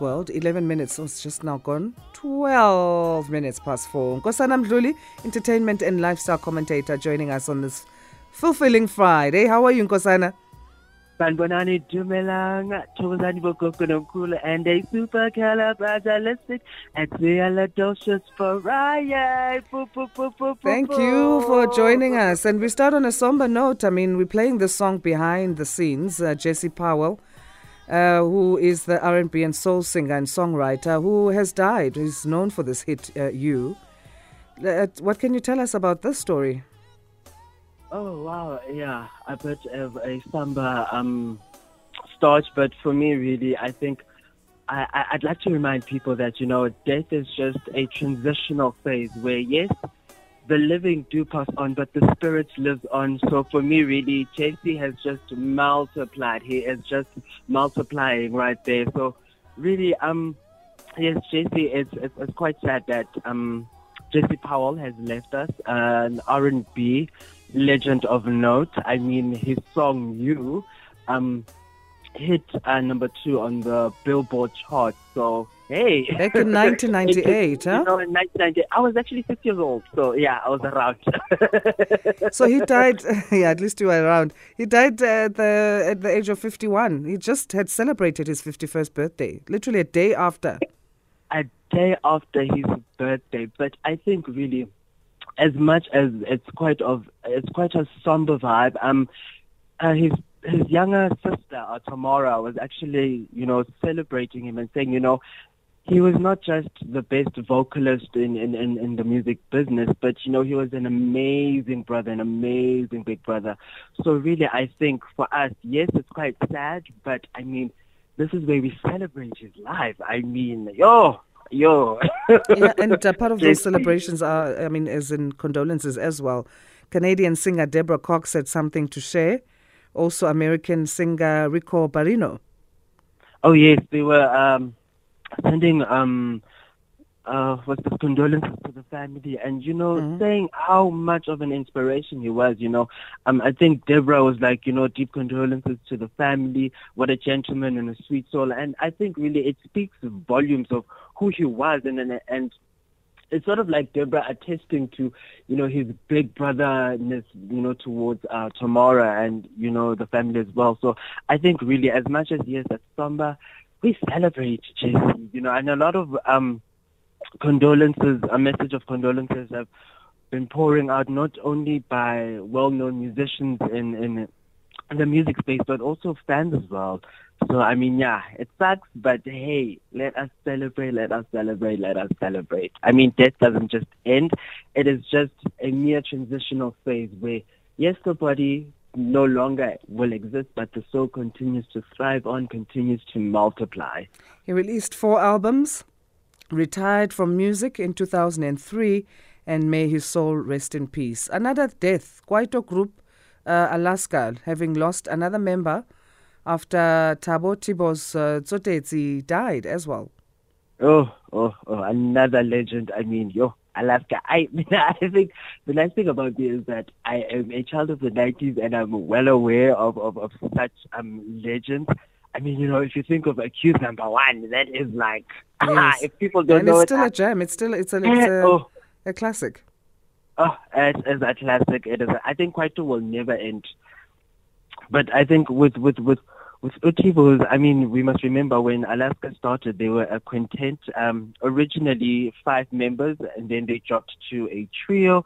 World, 11 minutes, so it's just now gone. 12 minutes past 4. Nkosana Mdluli, entertainment and lifestyle commentator, joining us on this fulfilling Friday. How are you, Nkosana? Dumelang, Bokokonomkula, and a expialidocious variety. Thank you for joining us. And we start on a somber note. I mean, we're playing the song behind the scenes. Uh, Jesse Powell, uh, who is the R&B and soul singer and songwriter, who has died. He's known for this hit, uh, "You." Uh, what can you tell us about this story? Oh wow, yeah, a bit of a samba um, starch, but for me, really, I think I, I, I'd like to remind people that you know death is just a transitional phase where yes, the living do pass on, but the spirit lives on. So for me, really, JC has just multiplied. He is just multiplying right there. So really, um, yes, JC, it's, it's, it's quite sad that um, Jesse Powell has left us, an R&B legend of note. I mean, his song "You" um, hit uh, number two on the Billboard chart. So hey, Back in 1998, huh? You know, in 1998, I was actually six years old. So yeah, I was around. So he died. Yeah, at least you were around. He died at the at the age of 51. He just had celebrated his 51st birthday, literally a day after. a day after his birthday. But I think really, as much as it's quite of it's quite a somber vibe. Um, uh, his his younger sister uh, Tamara was actually you know celebrating him and saying you know he was not just the best vocalist in, in, in, in the music business, but you know, he was an amazing brother, an amazing big brother. So really I think for us, yes, it's quite sad, but I mean, this is where we celebrate his life. I mean, yo, yo. yeah, and uh, part of those celebrations are, I mean, as in condolences as well. Canadian singer Deborah Cox had something to share. Also, American singer Rico Barino. Oh yes, they were um, sending um, uh, what's the condolences to the family, and you know, Mhm. saying how much of an inspiration he was. You know, um, I think Deborah was like, you know, deep condolences to the family. What a gentleman and a sweet soul, and I think really it speaks volumes of who he was, and and, and it's sort of like Deborah attesting to, you know, his big brotherness, you know, towards uh, Tamara and, you know, the family as well. So I think really as much as yes, that's somber, we celebrate JC, you know, and a lot of um condolences, a message of condolences have been pouring out not only by well-known musicians in, in the music space, but also fans as well. So I mean, yeah, it sucks, but hey, let us celebrate, let us celebrate, let us celebrate. I mean, death doesn't just end; it is just a mere transitional phase where, yes, the body no longer will exist, but the soul continues to thrive on, continues to multiply. He released four albums, retired from music in 2003, and may his soul rest in peace. Another death, Kwaito Group, uh, Alaska, having lost another member after Thabo Tibos uh, died as well. Oh, oh, oh, another legend. I mean, yo, Alaska. I, mean, I think the nice thing about me is that I am a child of the 90s and I'm well aware of, of, of such um, legends. I mean, you know, if you think of Accused Number One, that is like, Yes. if people don't know. and know it's it, still I- a gem. It's still it's a, it's eh, a, oh, a classic. Oh, it is a classic. It is. A, I think Kwaito will never end. But I think with with with with Utivos, I mean, we must remember when Alaska started, they were a quintet. Um, originally five members, and then they dropped to a trio.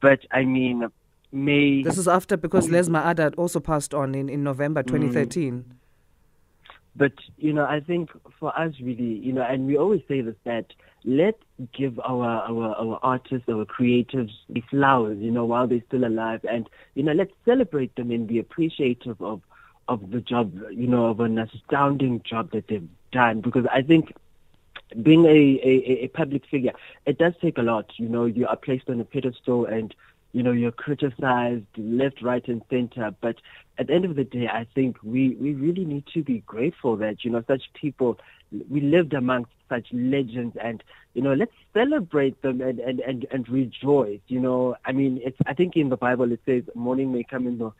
But I mean, May. This is after because Les Maada also passed on in, in November 2013. But you know, I think for us, really, you know, and we always say this that let give our our our artists, our creatives, the flowers, you know, while they're still alive, and you know, let's celebrate them and be appreciative of of the job, you know, of an astounding job that they've done. Because I think being a, a, a public figure, it does take a lot. You know, you are placed on a pedestal and, you know, you're criticized left, right, and center. But at the end of the day, I think we, we really need to be grateful that, you know, such people, we lived amongst such legends and, you know, let's celebrate them and, and, and, and rejoice. You know, I mean, it's, I think in the Bible it says morning may come in the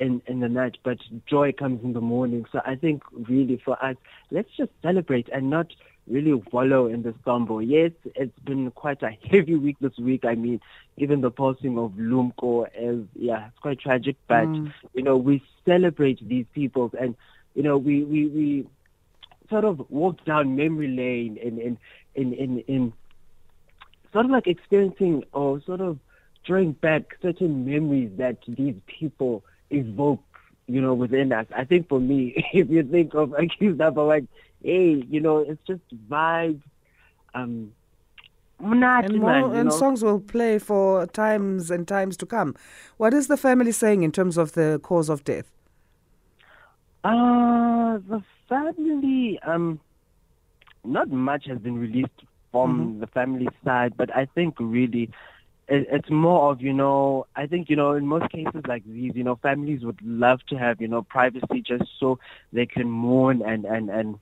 in, in the night, but joy comes in the morning. So I think really for us, let's just celebrate and not really wallow in the stumble. Yes, it's been quite a heavy week this week. I mean, even the passing of Lumko is, yeah, it's quite tragic, but, mm. you know, we celebrate these people and, you know, we, we, we sort of walk down memory lane in, in, in, in sort of like experiencing or sort of drawing back certain memories that these people evoke, you know, within us. I think for me, if you think of Accused Number One, hey, you know, it's just vibes. Um, and, more, and songs will play for times and times to come. What is the family saying in terms of the cause of death? Uh, the family, um, not much has been released from mm-hmm. the family side, but I think really it, it's more of, you know, I think, you know, in most cases like these, you know, families would love to have, you know, privacy just so they can mourn and, and, and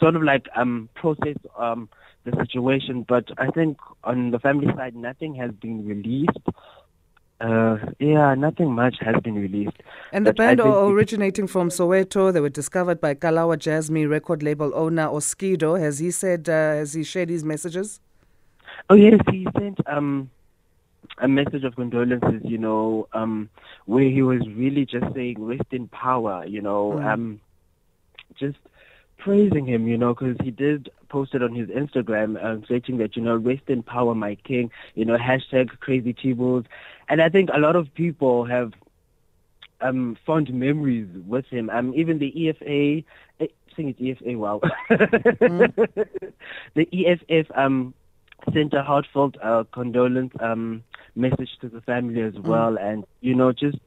sort of like um process um the situation. But I think on the family side, nothing has been released. Uh, yeah, nothing much has been released. And the band are originating from Soweto. They were discovered by Kalawa Jazmee record label owner Oskido. Has he said, uh, has he shared his messages? Oh, yes, he sent um, a message of condolences, you know, um, where he was really just saying, rest in power, you know, mm. um, just praising him, you know, because he did post it on his Instagram, um, stating that, you know, rest in power, my king, you know, hashtag crazy t And I think a lot of people have um, fond memories with him. Um, even the EFA, I think it's EFA, wow. mm. the EFF um, sent a heartfelt uh, condolence um, message to the family as mm. well. And, you know, just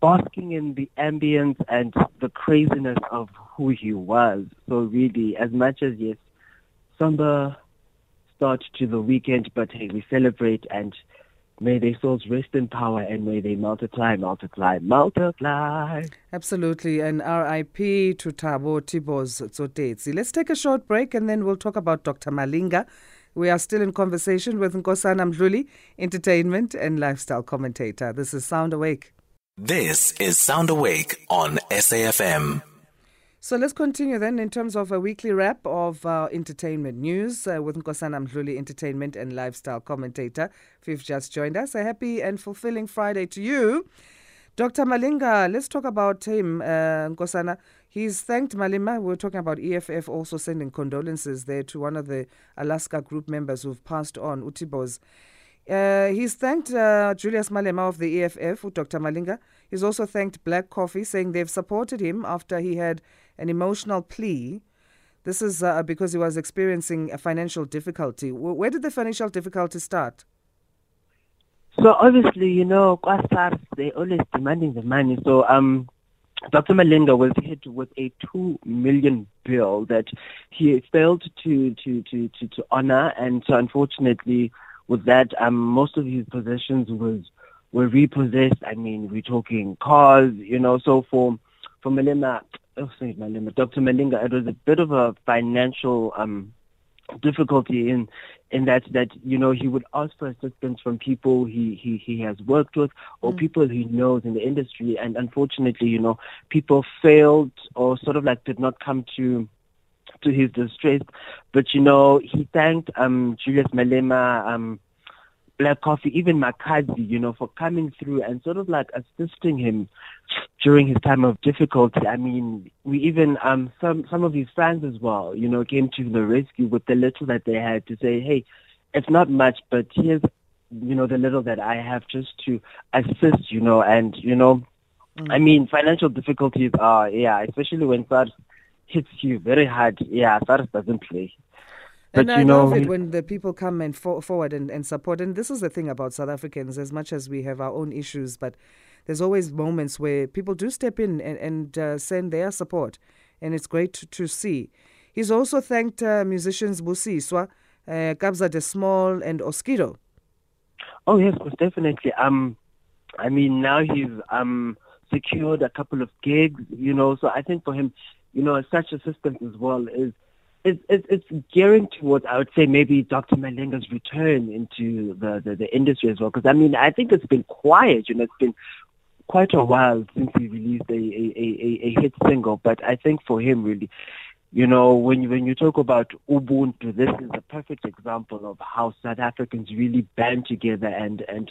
basking in the ambience and the craziness of who he was. So really, as much as yes, somber start to the weekend, but hey, we celebrate and may their souls rest in power and may they multiply, multiply, multiply. Absolutely. And RIP to Thabo Tibos Tsotetsi. Let's take a short break and then we'll talk about Dr. Malinga. We are still in conversation with Nkosana Mdluli, entertainment and lifestyle commentator. This is Sound Awake. This is Sound Awake on SAFM. So let's continue then in terms of a weekly wrap of uh, entertainment news uh, with Nkosana Mdluli, entertainment and lifestyle commentator. If you've just joined us, a happy and fulfilling Friday to you. Dr. Malinga, let's talk about him, uh, Nkosana. He's thanked Malema. We are talking about EFF also sending condolences there to one of the Alaska group members who've passed on, Utibos. Uh, he's thanked uh, Julius Malema of the EFF, Dr. Malinga. He's also thanked Black Coffee, saying they've supported him after he had an emotional plea. This is uh, because he was experiencing a financial difficulty. Where did the financial difficulty start? So obviously, you know, Kwasars, they always demanding the money. So um, Dr. Malinga was hit with a two million bill that he failed to to to to, to honor, and so unfortunately with that, um, most of his possessions was were repossessed. I mean, we're talking cars, you know. So for for Malema, oh, sorry, Malema, Dr. Malinga, it was a bit of a financial um, difficulty in in that that you know he would ask for assistance from people he he he has worked with or mm. people he knows in the industry, and unfortunately, you know, people failed or sort of like did not come to to his distress. But you know, he thanked um, Julius Malema, um, Black Coffee, even Makhadzi, you know, for coming through and sort of like assisting him during his time of difficulty. I mean, we even um some some of his friends as well, you know, came to the rescue with the little that they had to say, hey, it's not much, but here's you know the little that I have just to assist, you know, and you know. Mm. I mean, financial difficulties are, yeah, especially when SARS hits you very hard. Yeah, SARS doesn't play. But and I know, love it when the people come and for, forward and, and support. And this is the thing about South Africans, as much as we have our own issues, but there's always moments where people do step in and, and uh, send their support. And it's great to, to see. He's also thanked uh, musicians Busiswa, uh, Kabza De Small, and Oskido. Oh, yes, most definitely. Um, I mean, now he's um, secured a couple of gigs, you know, so I think for him, you know, such assistance as well is it's, it's, gearing towards, I would say, maybe Dr. Malinga's return into the, the, the industry as well. Because, I mean, I think it's been quiet, you know, it's been quite a while since he released a, a, a, a hit single, but I think for him really, you know, when you, when you talk about Ubuntu, this is a perfect example of how South Africans really band together and and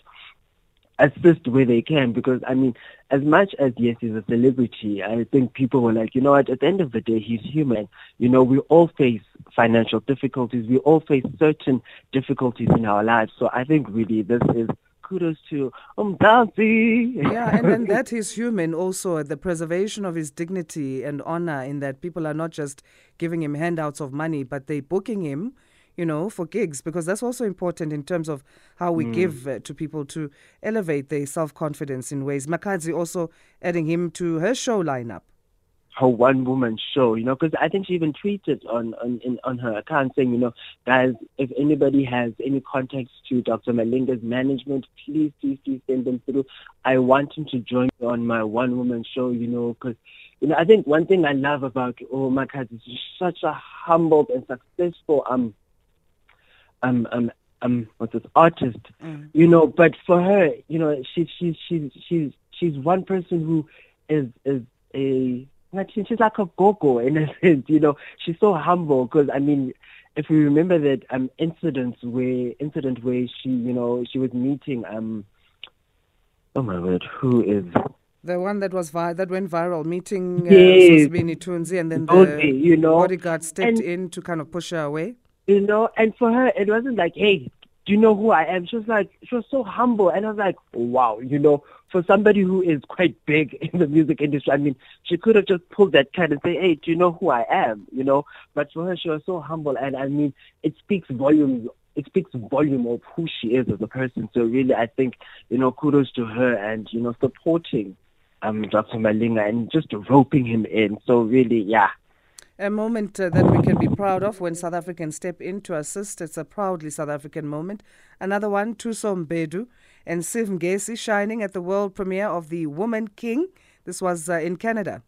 assist where they can. Because I mean, as much as yes, he's a celebrity, I think people were like, you know what? At the end of the day, he's human. You know, we all face financial difficulties. We all face certain difficulties in our lives. So I think really this is kudos to Umdansi. Yeah, and then that is human also, at the preservation of his dignity and honor in that people are not just giving him handouts of money, but they booking him, you know, for gigs because that's also important in terms of how we mm. give uh, to people to elevate their self-confidence in ways. Makhadzi also adding him to her show lineup her one woman show, you know, because I think she even tweeted on on in, on her account saying, you know, guys, if anybody has any contacts to Dr. Malinga's management, please, please, please send them through. I want him to join me on my one woman show, you know, because you know I think one thing I love about Oh my God is she's such a humble and successful um um um um what's this artist, mm. you know, but for her, you know, she she's she's she's she's one person who is is a she's like a go-go in a sense, you know. She's so humble because I mean, if we remember that um incident where incident where she, you know, she was meeting um, oh my word, who is the one that was vi- that went viral, meeting uh, yes. Zozibini Tunzi, and then the you know, bodyguard stepped and, in to kind of push her away. You know, and for her, it wasn't like, hey, do you know who I am? She was like, she was so humble. And I was like, wow, you know, for somebody who is quite big in the music industry, I mean, she could have just pulled that card and say, hey, do you know who I am? You know, but for her, she was so humble. And I mean, it speaks volumes it speaks volume of who she is as a person. So really, I think, you know, kudos to her and, you know, supporting um, Dr. Malinga and just roping him in. So really, yeah, a moment uh, that we can be proud of when South Africans step in to assist. It's a proudly South African moment. Another one, Thuso Mbedu and Siv Ngesi shining at the world premiere of The Woman King. This was uh, in Canada.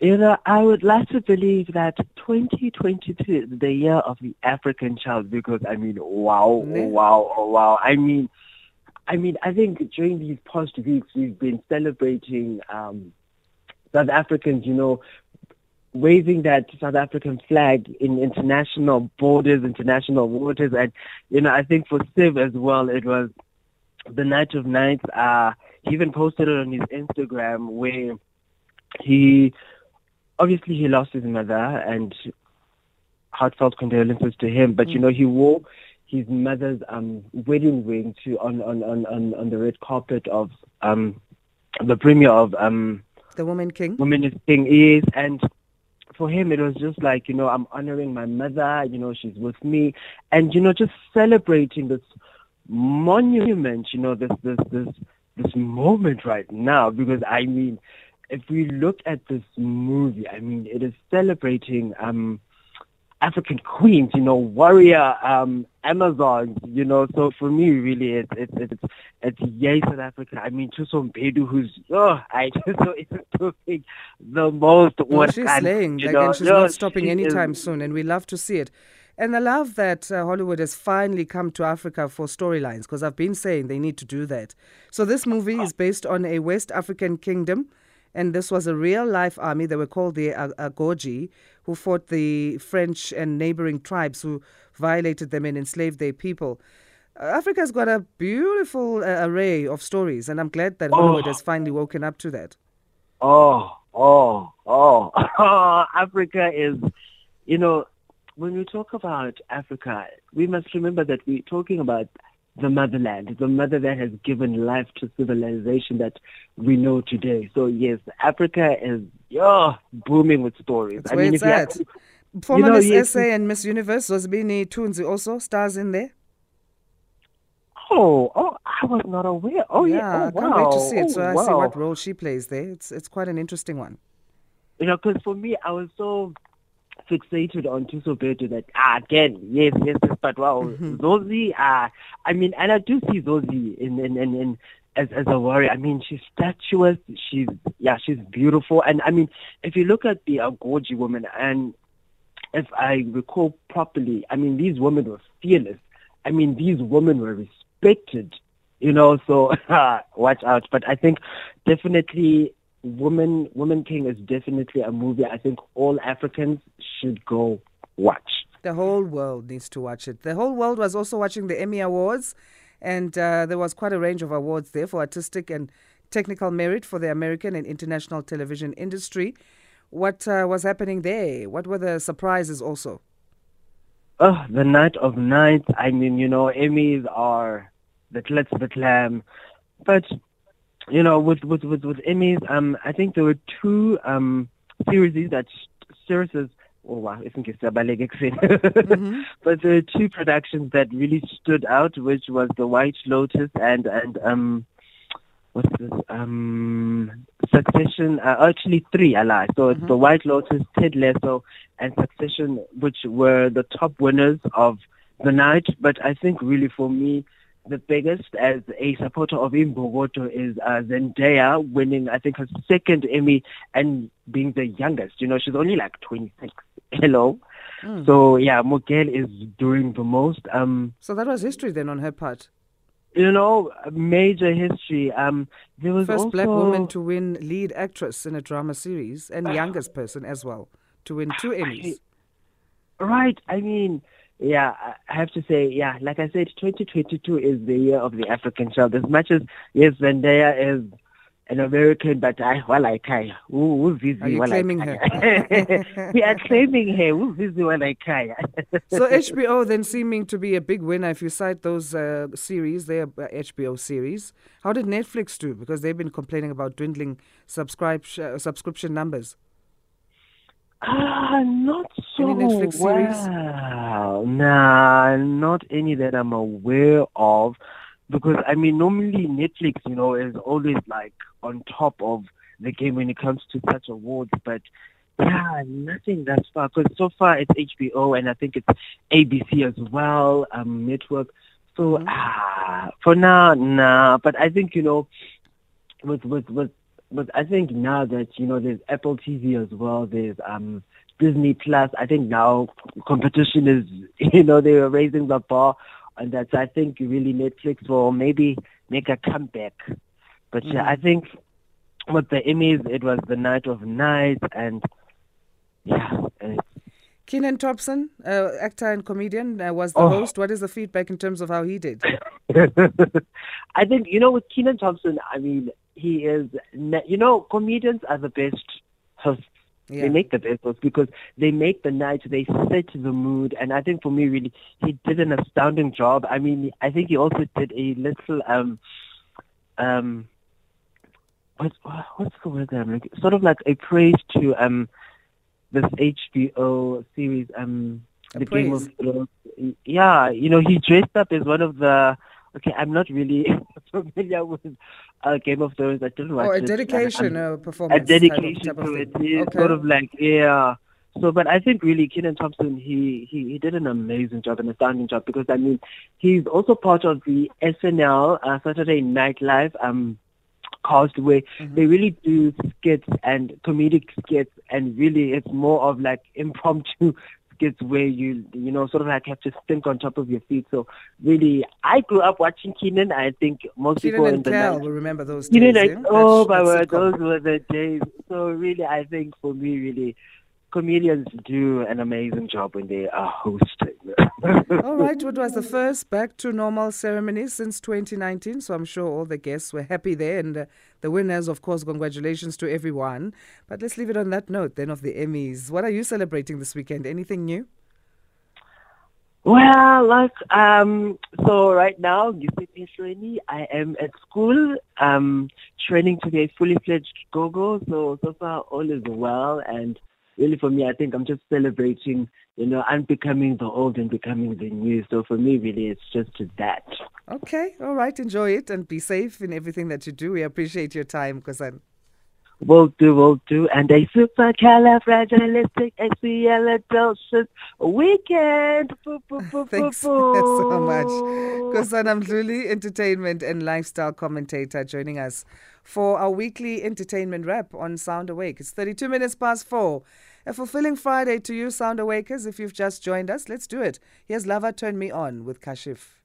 You know, I would like to believe that 2022 is the year of the African child because, I mean, wow, yeah. wow, oh, wow. I mean, I mean, I think during these past weeks we've been celebrating um, South Africans, you know, waving that South African flag in international borders, international waters. And, you know, I think for Siv as well, it was the night of nights. Uh, he even posted it on his Instagram where he, obviously he lost his mother and heartfelt condolences to him. But, mm. you know, he wore his mother's um, wedding ring to on, on, on, on, on the red carpet of um, the premiere of um, The Woman King. Woman is King is and for him, it was just like, you know, I'm honoring my mother, you know, she's with me. And, you know, just celebrating this monument, you know, this, this, this, this moment right now. Because, I mean, if we look at this movie, I mean, it is celebrating, um, African queens, you know, warrior um, Amazons, you know. So for me, really, it's it's it's, it's yay South Africa. I mean, Thuso Mbedu, who's oh, I just so it's doing the most. Well, she's can, slaying, like, know, and she's no, not stopping she anytime is. soon, and we love to see it. And I love that uh, Hollywood has finally come to Africa for storylines because I've been saying they need to do that. So this movie is based on a West African kingdom and this was a real life army. They were called the Agojie, who fought the French and neighboring tribes who violated them and enslaved their people. Uh, Africa's got a beautiful uh, array of stories, and I'm glad that Hollywood oh. has finally woken up to that. Oh, oh, oh. Africa is, you know, when we talk about Africa, we must remember that we're talking about the motherland, the mother that has given life to civilization that we know today. So yes, Africa is oh, booming with stories. That's I mean, if at. You Former you know, Miss yes, SA and Miss Universe, Zozibini Tunzi also stars in there. Oh, oh, I was not aware. Oh yeah, yeah oh, I can't wait to see it. Oh, so oh, I wow. see what role she plays there. It's it's quite an interesting one. You know, because for me, I was so fixated on Thuso Mbedu that ah, again, yes, yes, yes, but wow, mm-hmm. Zozi, uh, I mean, and I do see Zozi in in in, in as as a warrior. I mean, she's statuesque. She's yeah, she's beautiful. And I mean, if you look at the Agojie woman, and if I recall properly, I mean, these women were fearless. I mean, these women were respected you know. So watch out. But I think definitely Woman Woman King is definitely a movie I think all Africans should go watch. The whole world needs to watch it. The whole world was also watching the Emmy Awards, and uh, there was quite a range of awards there for artistic and technical merit for the American and international television industry. What uh, was happening there? What were the surprises also? Oh, the night of nights. I mean, you know, Emmys are the glitz, the glam. But, you know, with, with, with, with Emmys, um, I think there were two um, series that, series, oh wow, I think it's mm-hmm. But there were two productions that really stood out, which was The White Lotus and, and um, what's this? Um, Succession. Uh, actually, three. I lie. So mm-hmm. the White Lotus, Ted Lasso, and Succession, which were the top winners of the night. But I think really for me, the biggest as a supporter of Imbokodo is uh, Zendaya winning, I think, her second Emmy and being the youngest. You know, she's only like 26. Hello. Mm. So yeah, Miguel is doing the most. Um, so that was history then on her part you know, major history. Um, there was first also... black woman to win lead actress in a drama series, and youngest person as well to win two Emmys. Right. I mean, yeah, I have to say, yeah, like I said, 2022 is the year of the African child. As much as yes, Zendaya is an American, but I well I cry. Who's busy? Are you claiming her? we are claiming her. Who's busy when I so HBO then seeming to be a big winner. If you cite those uh, series, they are HBO series. How did Netflix do? Because they've been complaining about dwindling subscribe uh, subscription numbers. Ah, uh, not so any Netflix well. series. Nah, not any that I'm aware of because I mean normally Netflix, you know, is always like on top of the game when it comes to such awards, but yeah, nothing thus far. Because so far it's HBO and I think it's ABC as well, um, network. So mm-hmm. ah, for now, nah. But I think you know, with with with but I think now that you know there's Apple TV as well, there's um Disney Plus. I think now competition is you know they are raising the bar and that's I think really Netflix will maybe make a comeback. But mm. I think with the Emmys, it was the night of nights, and yeah. Kenan Thompson, uh, actor and comedian, uh, was the oh. host. What is the feedback in terms of how he did? I think you know with Kenan Thompson, I mean he is. You know, comedians are the best hosts yeah. They make the best of because they make the night, they set the mood, and I think for me, really, he did an astounding job. I mean, I think he also did a little um um what's what's the word that I'm looking sort of like a praise to um this HBO series um a the praise. Game of Thrones. Yeah, you know, he dressed up as one of the okay, I'm not really familiar with uh, Game of Thrones. I didn't watch oh, a dedication it. uh, performance. A dedication type of, type to it. Okay. sort of like yeah. So, but I think really Kenan Thompson, he, he he did an amazing job, an astounding job, because I mean, he's also part of the SNL uh, Saturday Night Live um cast where mm-hmm. they really do skits and comedic skits, and really it's more of like impromptu skits where you you know sort of like have to think on top of your feet. So really, I grew up watching Kenan. I think most Kenan people in the Kel will remember those days. Kenan yeah? oh my word, those were the days. So really, I think for me, really, comedians do an amazing job when they are hosting. all right, what was the first back to normal ceremony since 2019? So I'm sure all the guests were happy there, and uh, the winners, of course, congratulations to everyone. But let's leave it on that note then of the Emmys. What are you celebrating this weekend? Anything new? Well, like um, so right now, I am at school, um, training to be a fully fledged go-go. So so far all is well, and really for me, I think I'm just celebrating, you know, unbecoming the old and becoming the new. So for me, really, it's just that. Okay, all right. Enjoy it and be safe in everything that you do. We appreciate your time, Kosan. Will do, will do. And a super califragilistic expialidocious weekend. Thanks so much. Kosan Mdluli, entertainment and lifestyle commentator, joining us for our weekly entertainment wrap on Sound Awake. It's 32 minutes past four. A fulfilling Friday to you, Sound Awakers. If you've just joined us, let's do it. Here's Lava Turn Me On with Kashif.